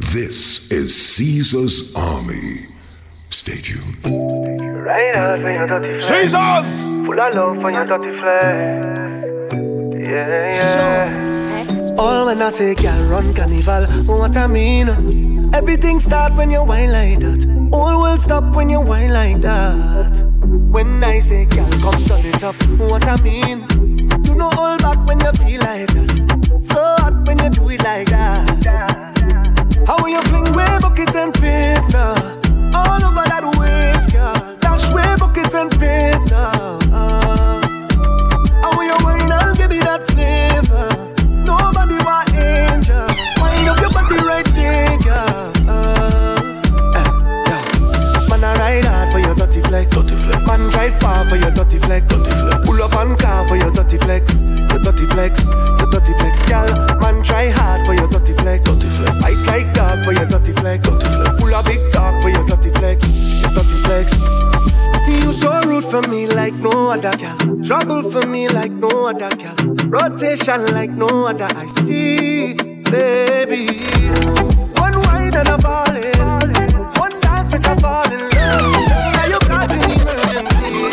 This is Caesar's Army. Stay tuned. Jesus! Full of love when you touch the Yeah, yeah. All when I say girl run carnival, what I mean? Everything start when you whine like that. All will stop when you whine like that. When I say girl come turn it up, what I mean? You know all back when you feel like that. So hot when you do it like that. How you fling way bucket and pit now? All over that waist, girl. Dash way bucket and pit now. Uh, how will you wine and give me that flavor? Nobody want angel. Wind up your body right there, girl. Uh, uh, yeah. Man, I ride hard for your dirty flex. Dirty flex. Man, drive far for your dirty flex. Dirty flex. Pull up and car for your dirty flex. Your dirty flex. Your dirty flex, girl try hard for your dirty flex. Dirty flex. Fight like dog for your dirty flex. Dirty flex. Full of big talk for your dirty flex. Your dirty flex. You so rude for me like no other girl. Trouble for me like no other girl. Rotation like no other. I see, baby. One wine and I'm falling. One dance make I fall in love. Now you causing emergency.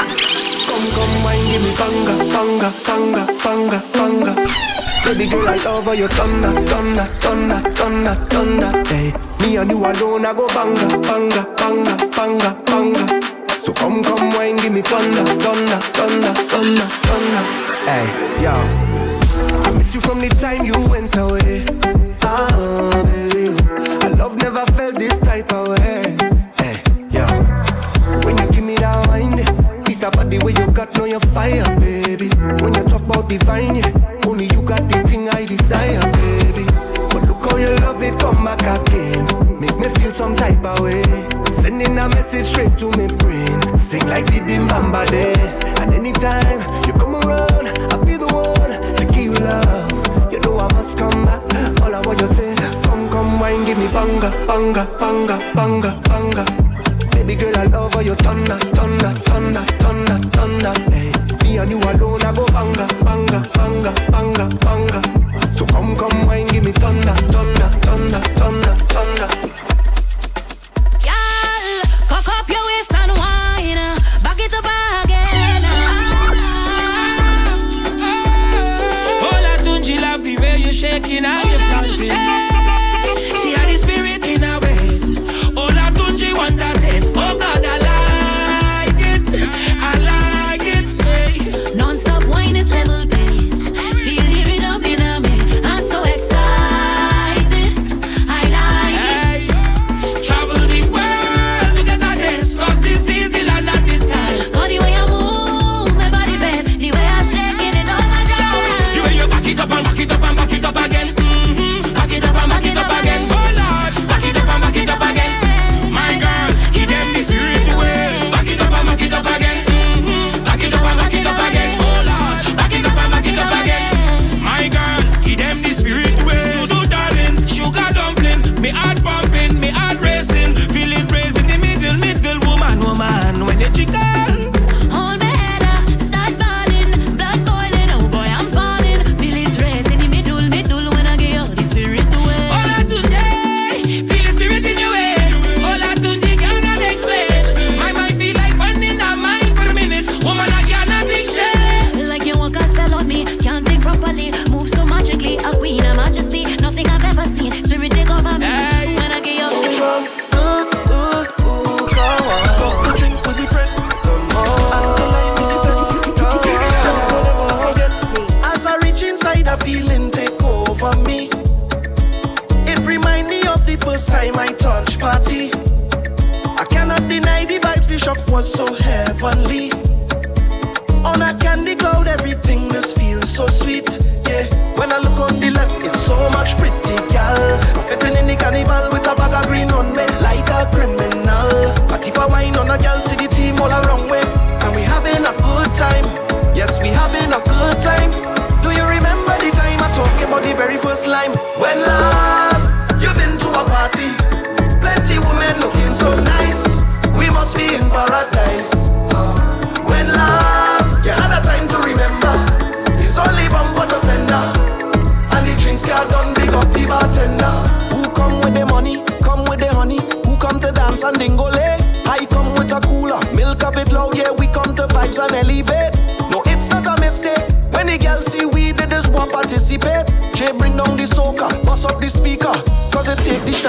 Come, come, wine, give me conga, conga, conga, conga, conga. Baby girl, I love how you thunder, thunder, thunder, thunder, thunder. Hey, me and you alone, I go banga, banga, banga, banga, banga. So come, come, wine, give me thunder, thunder, thunder, thunder, thunder. Hey, yo, I miss you from the time you went away. Ah, baby.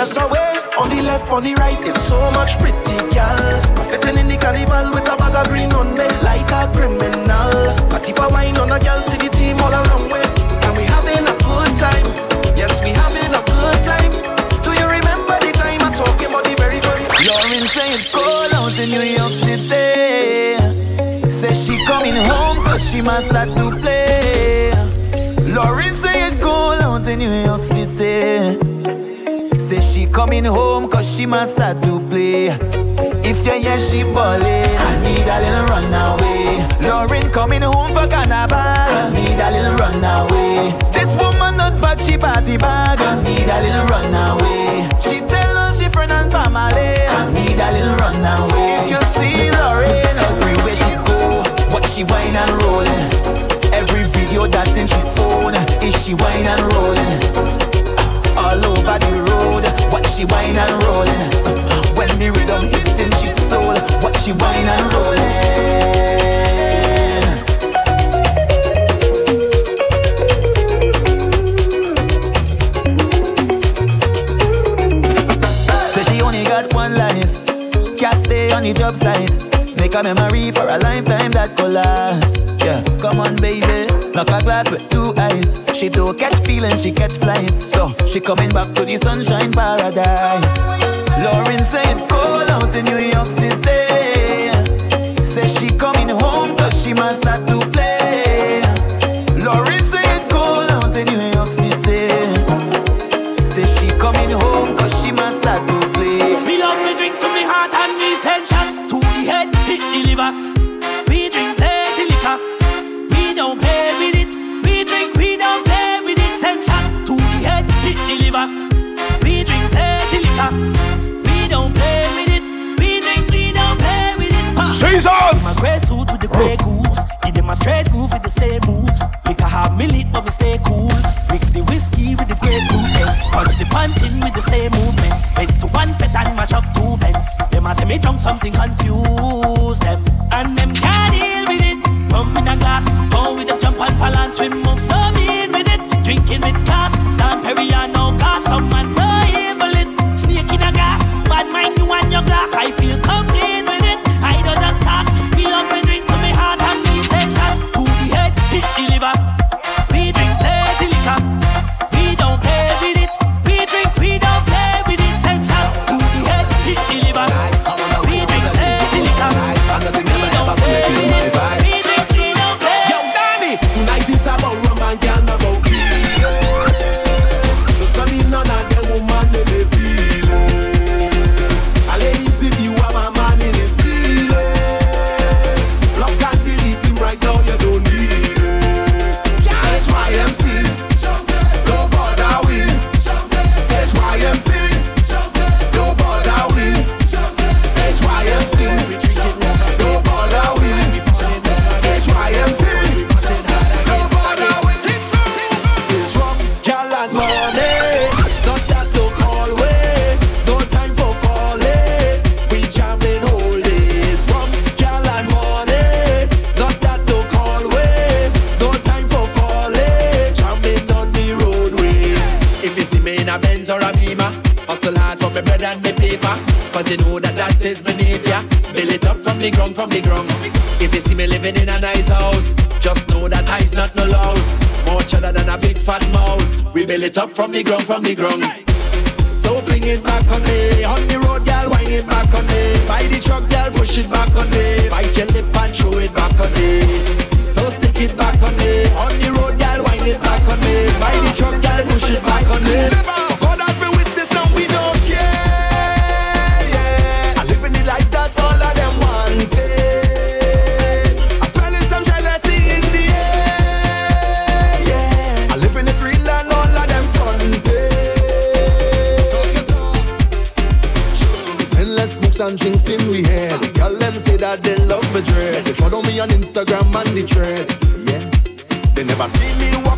Stress away. On the left, on the right, it's so much pretty gal. Fitting in the carnival with a bag of green on me like a criminal. A tip of wine on a girl, see the team all around way. And we having a good time. Yes, we having a good time. Do you remember the time I'm talking about the very first? You're insane, cold out in New York City. Says she coming home, cause she must start to play. Lauren say it cold out in New York City. She coming home, cause she must start to play. If you hear she ballin', I need a little runaway. Lauren coming home for carnival. I need a little runaway. This woman not bag, she party bag. I need a little runaway. She tell all she friend and family. I need a little runaway. If you see Lauren everywhere she go, what she whine and rollin'. Every video that in she phone, is she whine and rollin'. All over the road, she whine and rollin'. When the rhythm hit in she soul, what she whine and rollin'. Say she only got one life, can't stay on the job site. Make a memory for a lifetime that could last. Yeah, come on, baby. Knock a glass with two eyes. She don't catch feelings, she catch flights. So she coming back to the sunshine paradise. Lauren saying cold out in New York City. Say she coming home cause she must start to play. Lauren saying cold out in New York City. Say she coming home cause she must start to play. Me love me drinks to me heart and me send shots to the head, hit the liver. Jesus! My grey suit with the grey oh. goose. Give them a straight groove with the same moves. Liquor have me lit, but me stay cool. Mix the whiskey with the grey goose. Punch the punching with the same movement. Went to one pet and match up two fence. Them a say me drunk something confuse them. And them can't deal with it. Rum in a glass. Go with us jump and balance. Swim move so mean with it. Drinking with class. Dan Perry the ground, from the ground. If you see me living in a nice house, just know that I's not no louse. More cheddar than a big fat mouse. We build it up from the ground, from the ground. So fling it back on me. On the road, girl, wind it back on me. By the truck, girl, push it back on me. Bite your lip and throw it back on me. So stick it back on me. On the road, girl, wind it back on me. By the truck, girl, push it back on me. That they love me dread. They follow me on Instagram and the thread. Yes. They never see me walking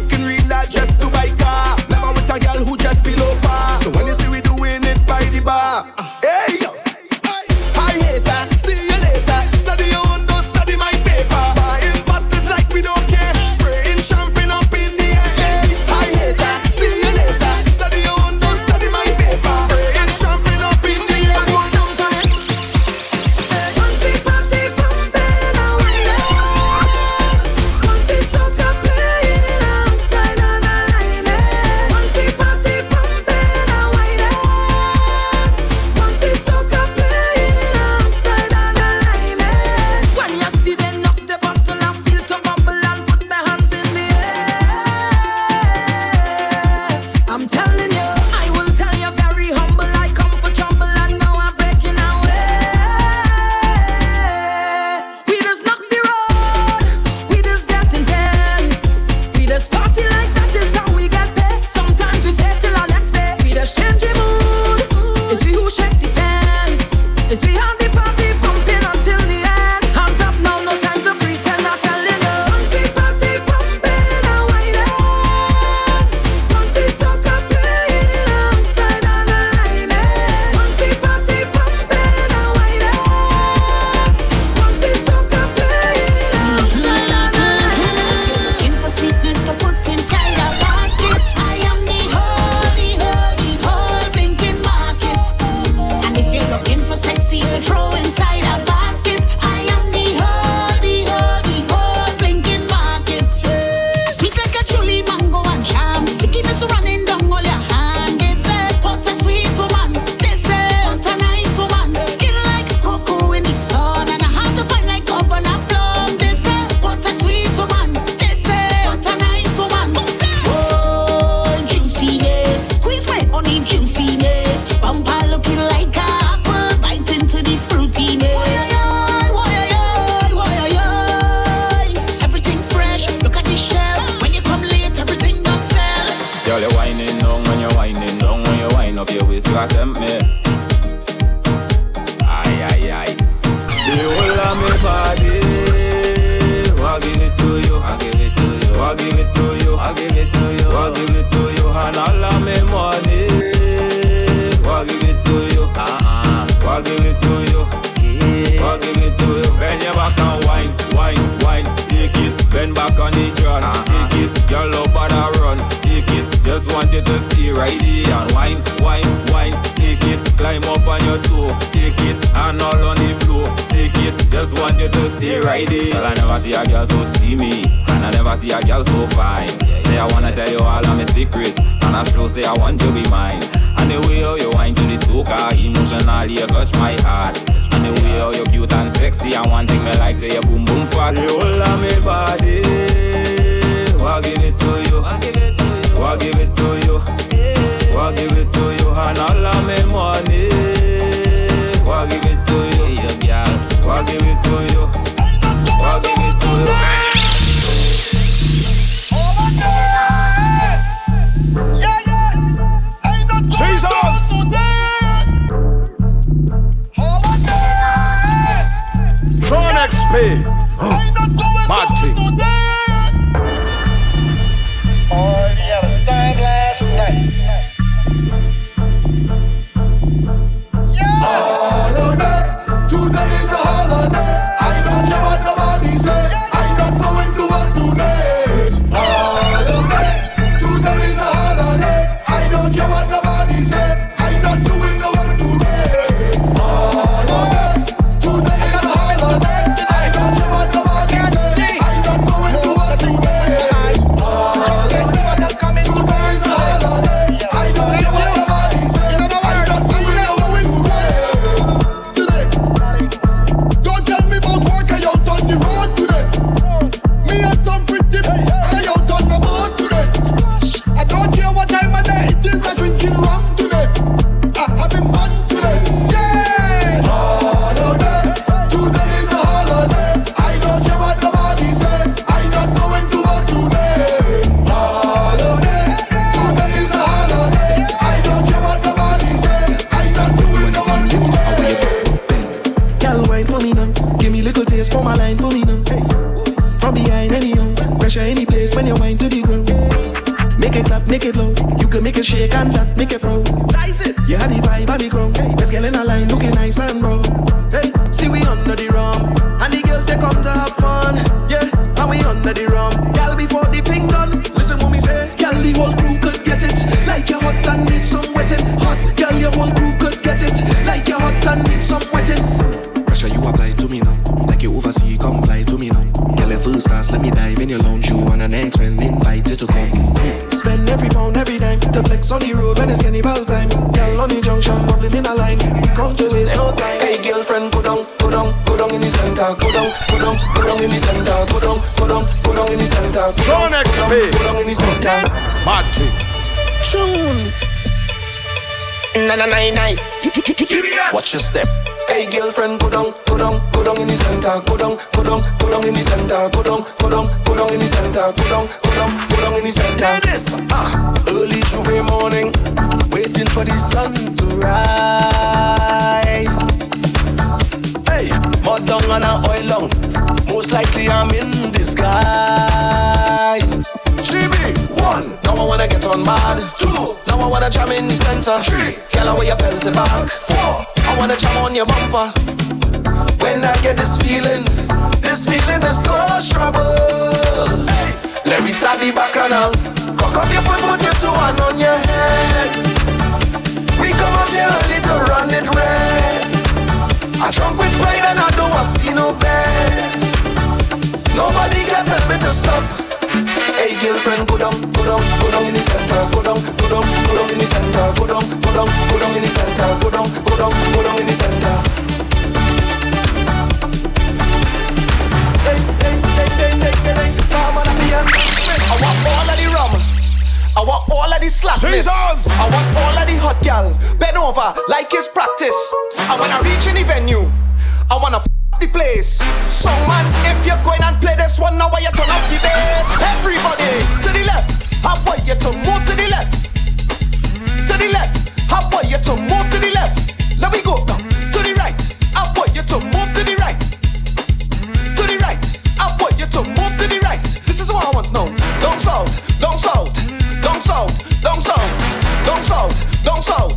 you attempt me. Aye, aye, aye. The whole of me body, I give it to you. I give it to you. I give it to you. I give it to you. I give it to you. And all of me money, I give it to you. Uh-uh. I give it to you. I give it to you. Bend your back and wine, wine, wine. Take it. Bend back on the joint. Uh-huh. Take it. Your love bother run. Take it. Just want you to stay right here and wine, wine, wine. Take it. Climb up on your toe. Take it. And all on the floor. Take it. Just want you to stay right here. Well, I never see a girl so steamy. And I never see a girl so fine. Say I wanna tell you all of my secret. And I sure say I want you to be mine. And the way how you wine to the soca, emotionally you touch my heart. And the way how you cute and sexy, and one thing me like say you boom boom fat. The whole of me body, I give it to you. I give it to you. I give it to you. I give it to you. And all of me money, I give it to you. I give it to you. I give it to you. Na na na na. Watch your step. Hey girlfriend, go down, go down, go down in the center, go down, go down, go down in the center, go down, go down, go down in the center, go down, go down, go down in the center. This, ah, early J'ouvert morning, waiting for the sun to rise. Hey, mud down and a oil down. Most likely I'm in disguise. GB, one. Now I wanna get on mad. Two. Now I wanna jam in the center. Three. Girl, where you belt back. Four. I wanna jam on your bumper. When I get this feeling, this feeling is cause trouble. Hey. Let me start the bacchanal. Cock up your foot, put your two hand on your head. We come out here early to run it red. I drunk with pride and I don't want see no bed. Nobody can tell me to stop. Hey girlfriend, go down, go down, go down in the center, go down, go down, go down in the center, go down, go down, go down in the center, go down, go down, go down in the center. Hey, hey, hey, hey, hey, hey, hey, come on, Abian. I want all of the rum. I want all of the slackness. Jesus! I want all of the hot gal. Bend over like it's practice. And when I reach any venue, I wanna f- the place. Song man, if you're going and play this one, now why you turn up the bass? Everybody to the left, I want you to move to the left. To the left, I want you to move to the left. Let me go now. To the right, I want you to move to the right. To the right, I want you to move to the right. This is what I want now. Down south, down south, down south, down south, down south, down south.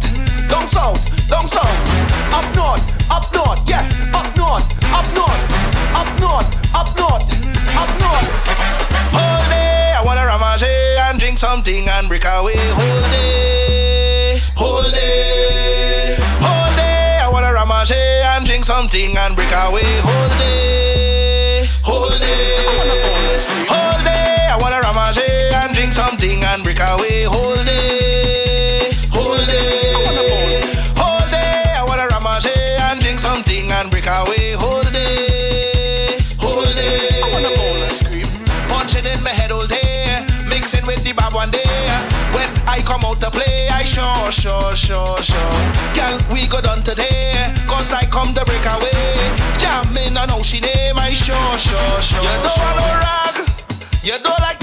make our whole day, whole day, whole day. I wanna ramage and drink something and break away. sure, sure, sure. Girl, we go done today, cause I come to break away. Jamming, I know she name, I sure, sure, sure. You don't sure. want no rag, you don't like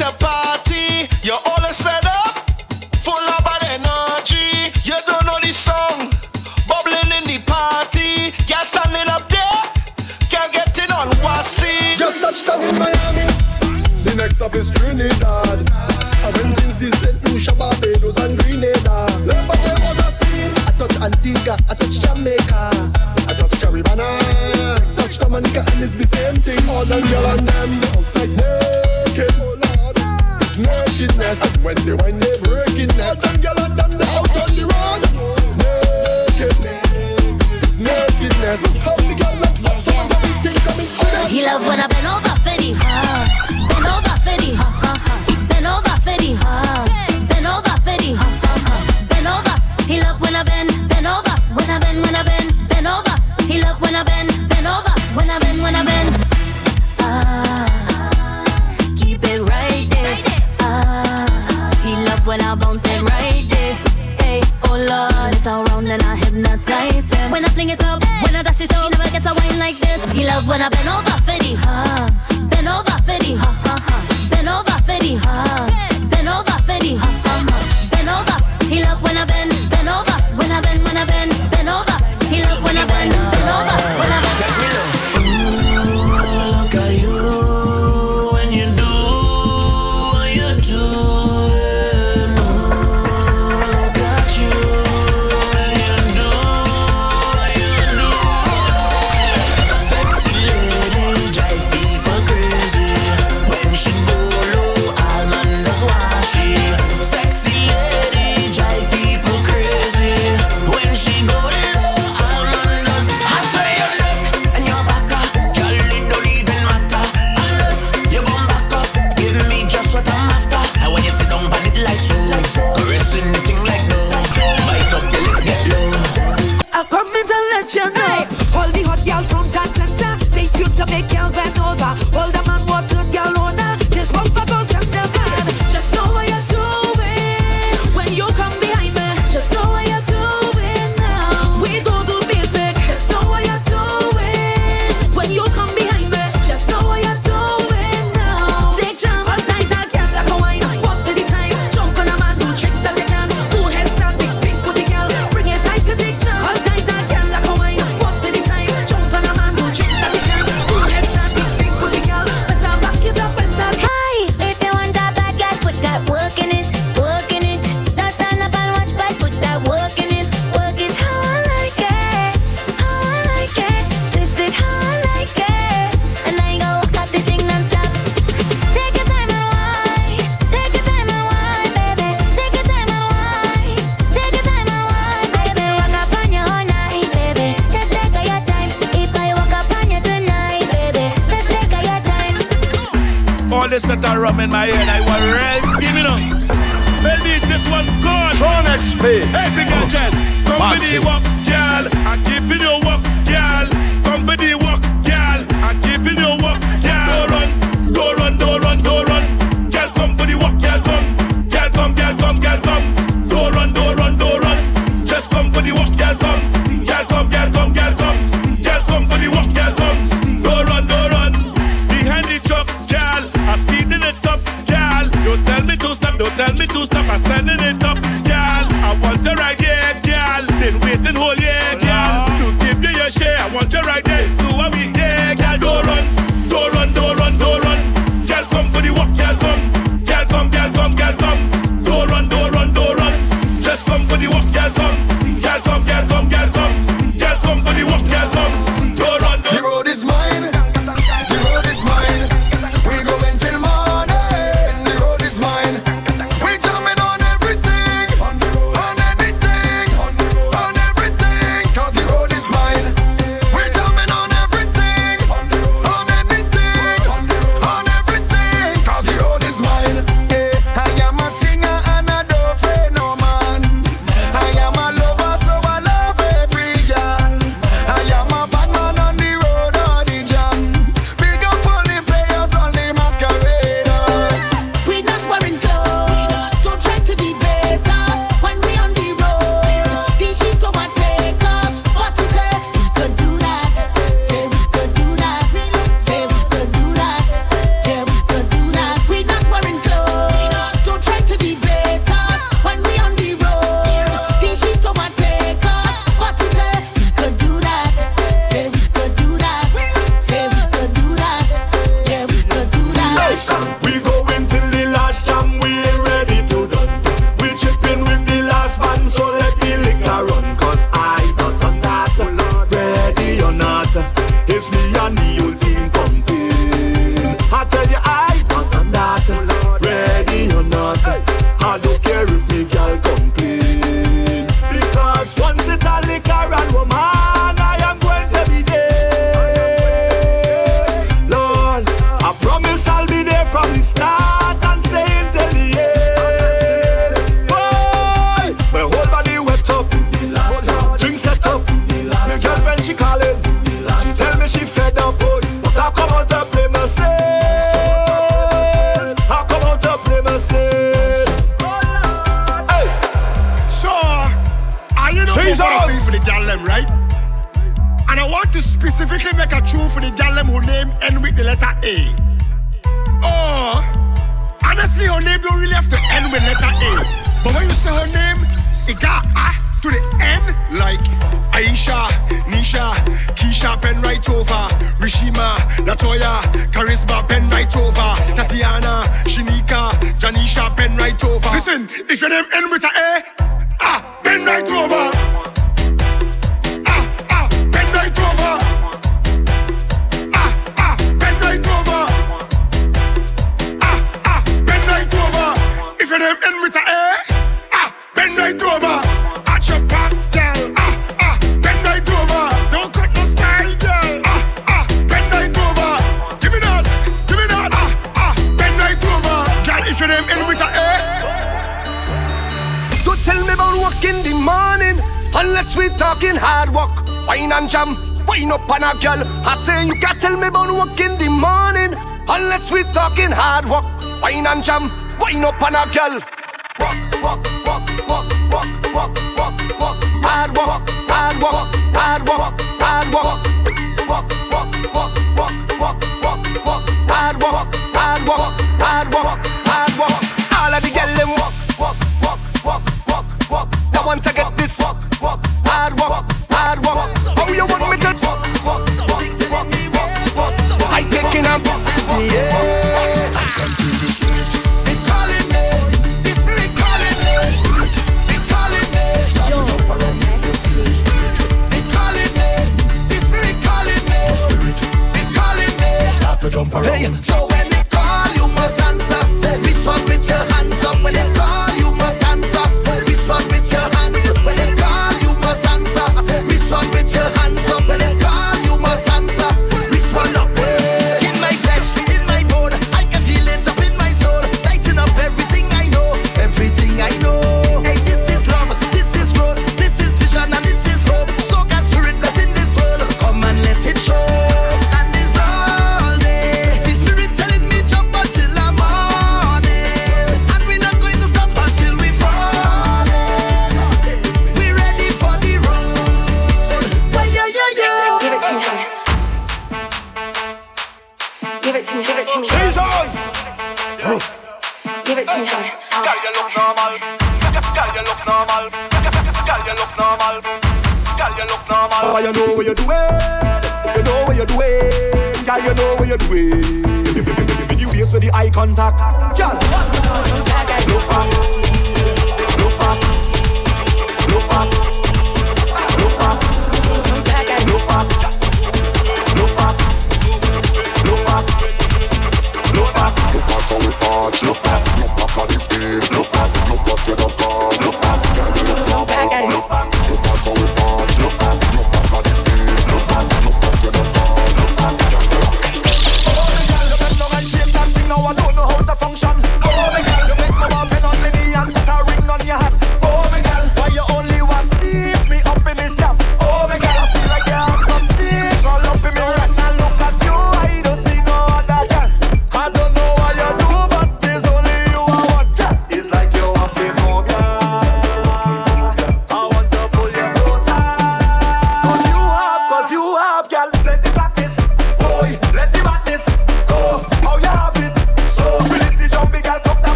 girl and them like naked. Oh lord, nakedness. And when they when they breaking girl and them they out on the road. Naked, nakedness. How the girl coming out? He love when I bend over for bend over for bend over for bend over for bend over. He love when I bend, bend over, when I bend, when I bend, bend over. He love when I bend, bend over, when I bend, when I bend. when I bend over, fitty, huh? Bend over, fitty, huh? Jesus. for the right? And I want to specifically make a truth for the gallem who name end with the letter A. Oh, honestly, her name don't really have to end with letter A. But when you say her name, it got A to the end, like Aisha, Nisha, Keisha, pen right over, Rishima, Latoya, Charisma, pen right over, Tatiana, Shinika, Janisha, pen right over. Listen, if your name end with a A, ah. Ten right over. fucking hard work. Wine and jam, wine up on a girl. I say you can't tell me about work in the morning unless we talking hard work. Wine and jam, wine up on a girl. Walk, walk, walk, walk, walk, walk, walk, walk. Hard work, hard work, hard work, hard work. Hard walk. So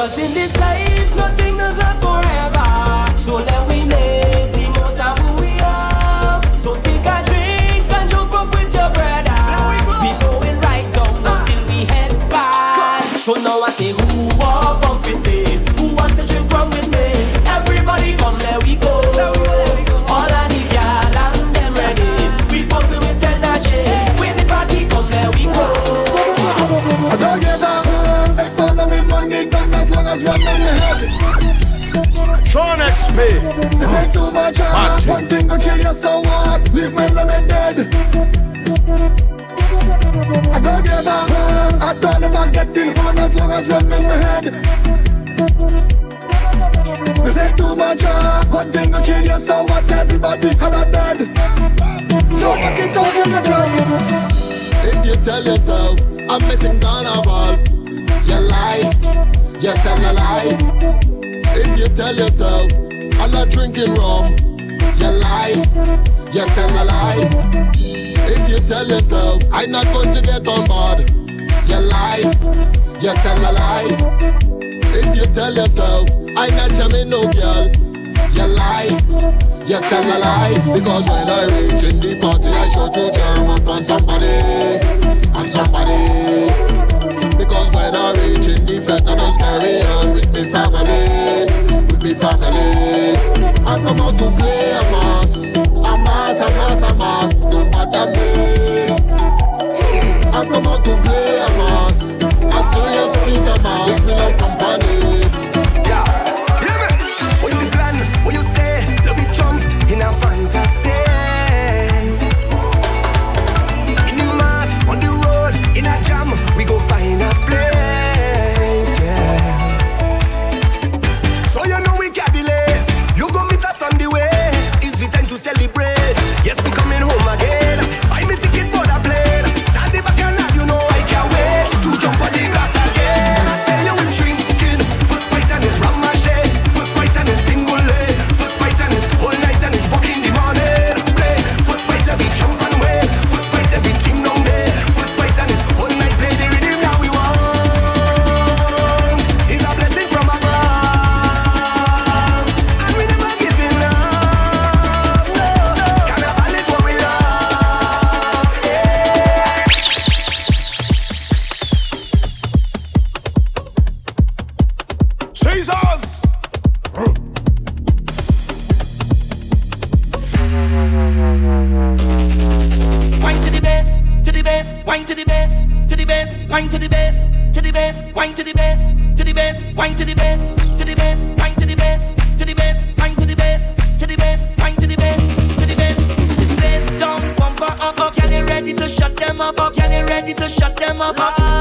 Cause I'm missing carnival. You lie, you tell a lie. If you tell yourself, I'm not drinking rum. You lie, you tell a lie. If you tell yourself, I'm not going to get on board. You lie, you tell a lie. If you tell yourself, I'm not jamming no girl you lie, you tell a lie. Because when I reach in the party, I show to jam up on somebody. I'm somebody. Because when I reach in the fat, I just carry on with me family, with me family. I come out to play a mass, a mass, a mass, a mass. Don't bother me. to the bass, to the bass, wine to the bass, to the bass, wine to the bass, to the bass, wine to the bass, to the bass, wine to the bass, to the bass, to the bass. Down, bumper up, up. Can you ready to shut them up? Can you ready to shut them up? up?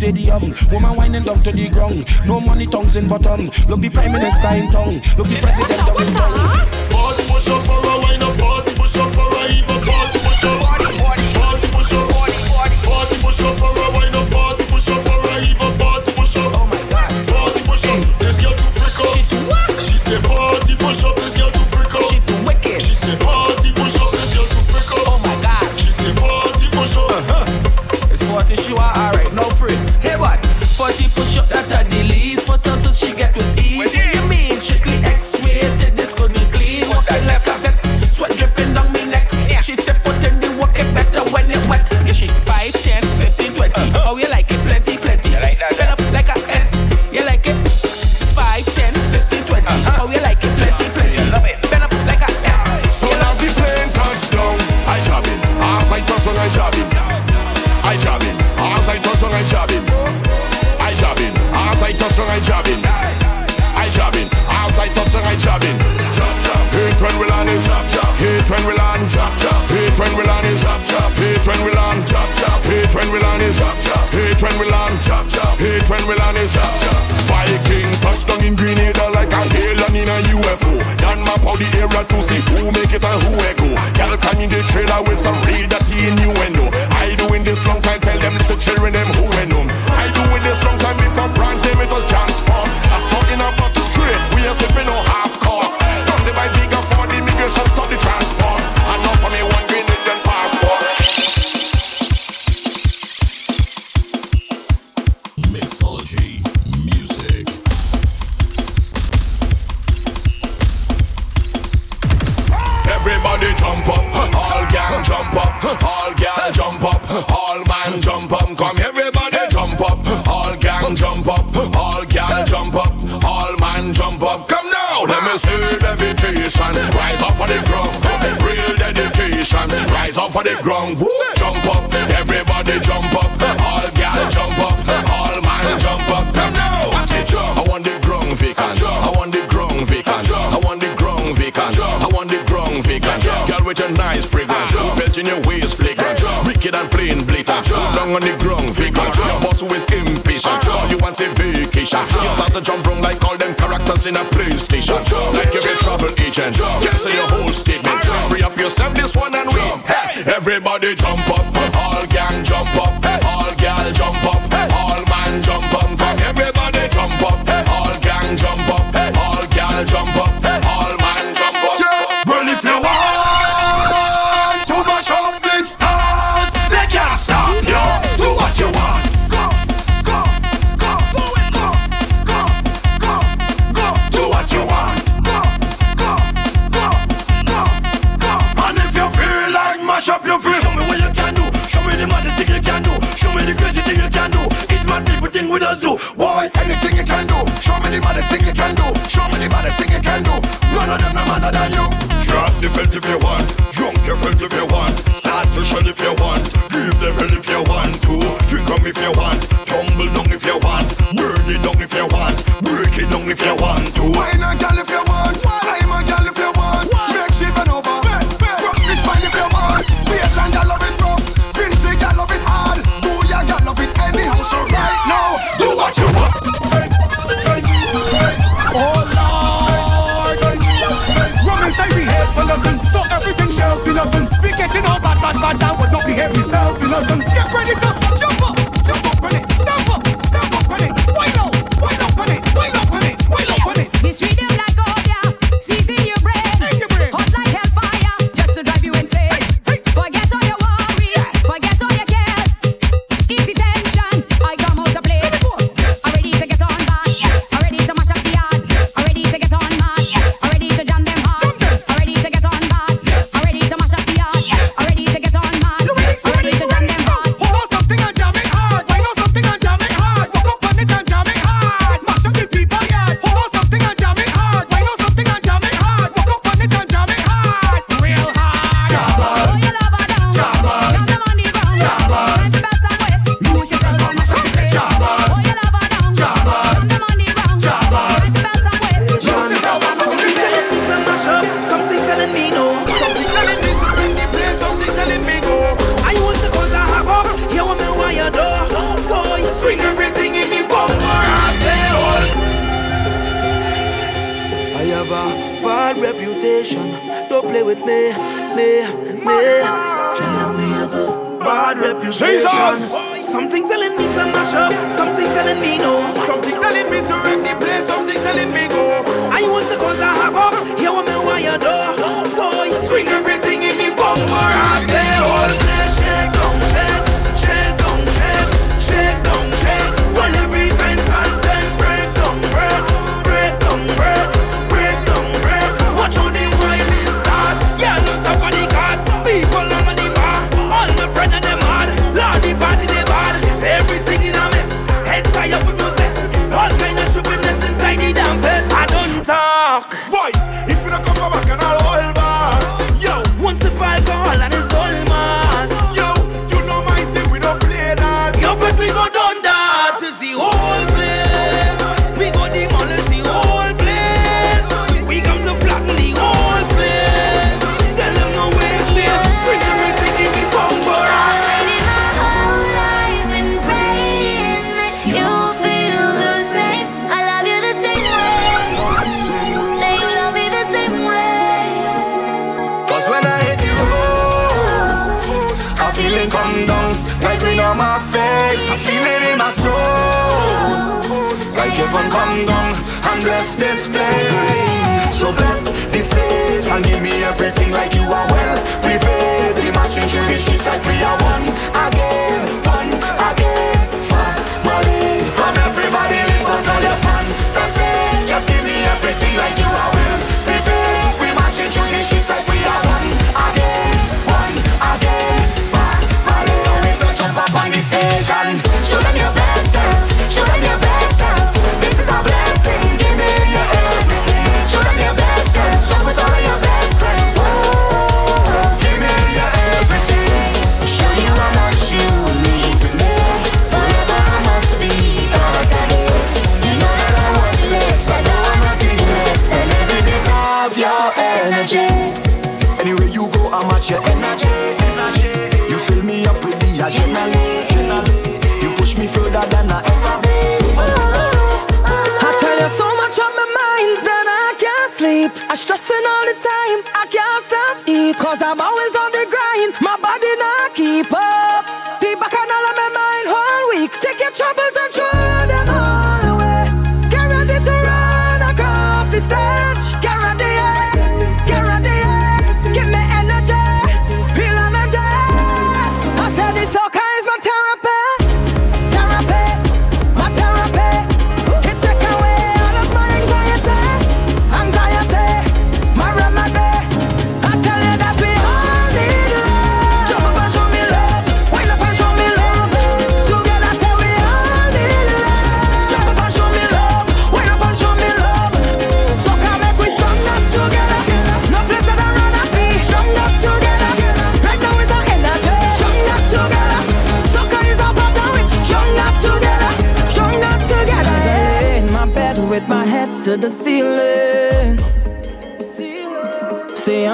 stadium. Woman whining down to the ground. No money tongues in bottom. Look the prime minister in tongue. Look the president down in tongue. nice fragrance. Uh, Belt in your waist flagrant. Uh, Wicked and plain blatant. Uh, down on the ground vagrant. Uh, your boss who is impatient. Uh, you want a vacation. Uh, you start to jump round like all them characters in a PlayStation. Uh, like you're a travel agent. Cancel your whole statement. Free up yourself this one and we. Hey, everybody bless this. So bless this stage and give me everything like you are well prepared. the marching through the sheets like we are one again, one again. Family, and everybody live out all your fantasy. Just give me everything like you. all the time. I can't stop it, cause I'm always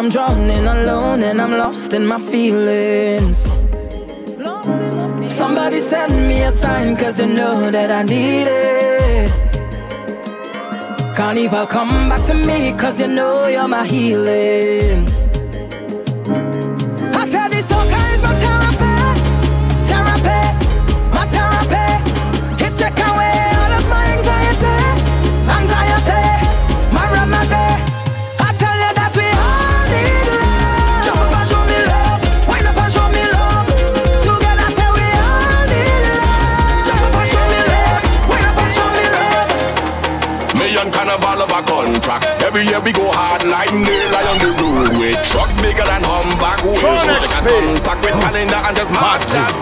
I'm drowning alone and I'm lost in my feelings. Somebody send me a sign, cause you know that I need it. Carnival, come back to me, cause you know you're my healing. I said this okay is my therapy, therapy, my therapy. It away. Nightingale I on the road with truck bigger than humbug wheels. So take a contact with calendar and just mark that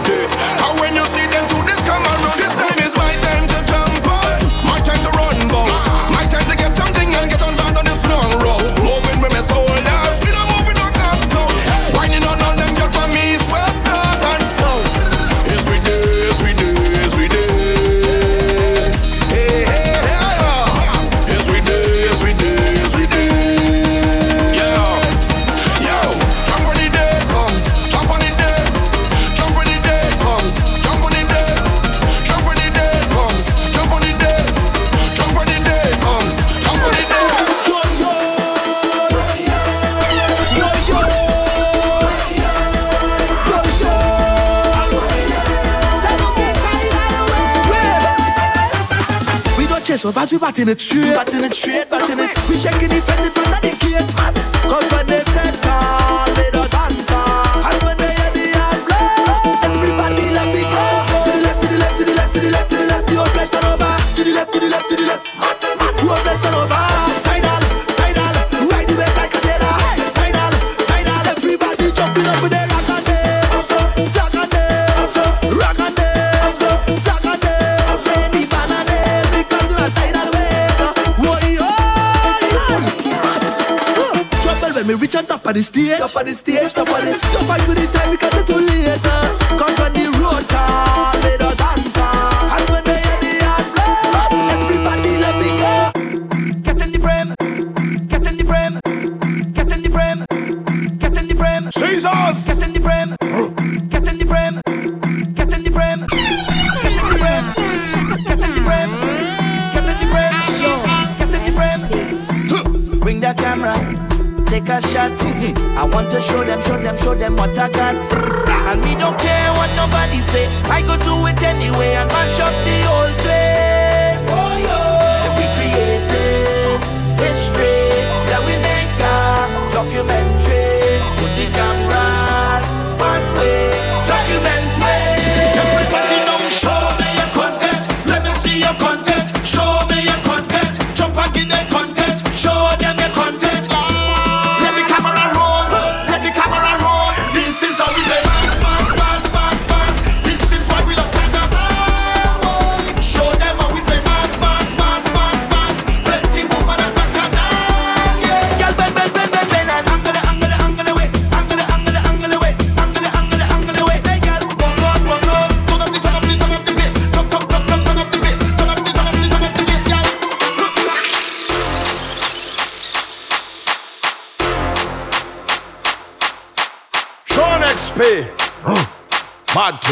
in the street, bat in the street, bat in it, we shaking the fence in front Jesus! Get in the frame, get in the frame, get in the frame, get in the frame, get in the frame, get in the frame, get in the frame. Bring that camera, take a shot. I want to show them, show them, show them what I got. And me don't care what nobody say. I go do it anyway and mash up the whole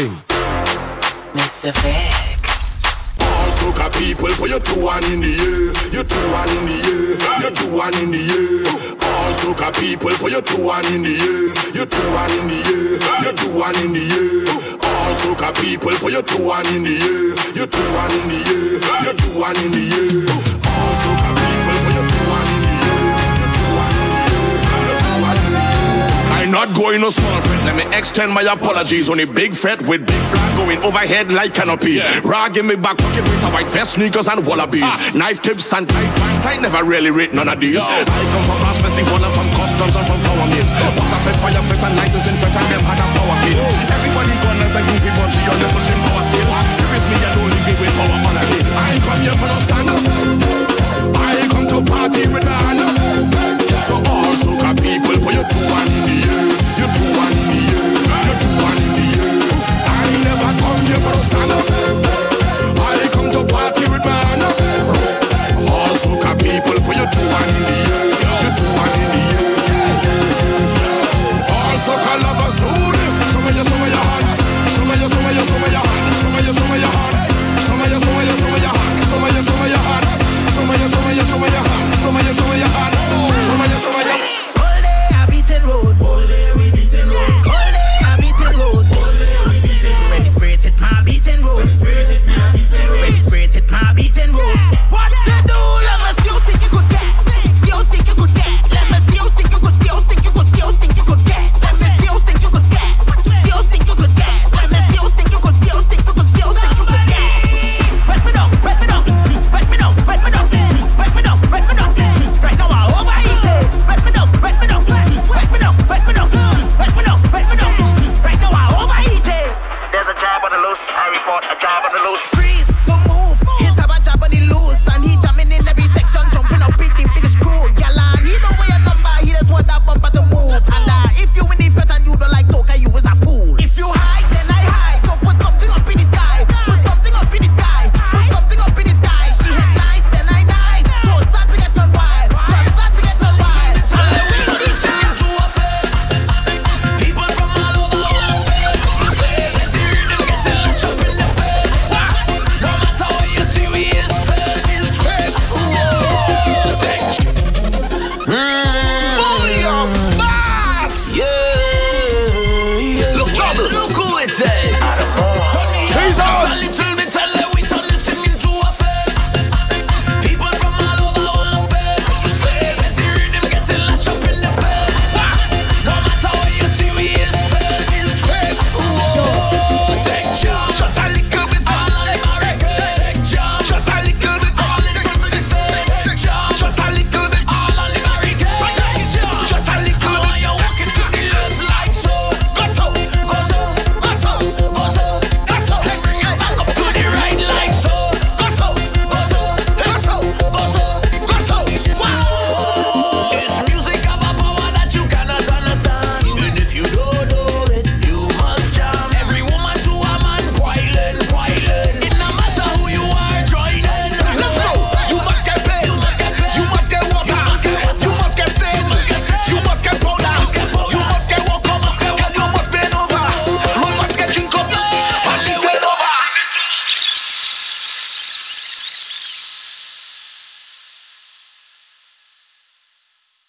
thing. Mr. Vic. All soca people, put your two one in the air. Your two one in the air. Your two one in the air. All soca people, put your two one in the air. Your two one in the air. Your two one in the air. All soca people, put your two one in the air. Your two one in the air. Your two one in the air. Not going no small fret. Let me extend my apologies. on Only big fret with big flag going overhead like canopy. Rag in me back pocket with a white vest, sneakers and wallabies. Ah. Knife tips and tight pants. I never really rate none of these. I come from Brass Festival and from customs and from flower mills. Was a fed fire fit and license in front and them had a power kid. Everybody gone as a goofy bunchy on the pushing power still. If it's me alone, leave me with power on again. I ain't come here for no stand up. I come to party with the hand up. So all soca people for you two and the year, you two and the year, you two and the year. I never come here for a stand up. I come to party with man up. All soca people for you two and the year, you two and the year.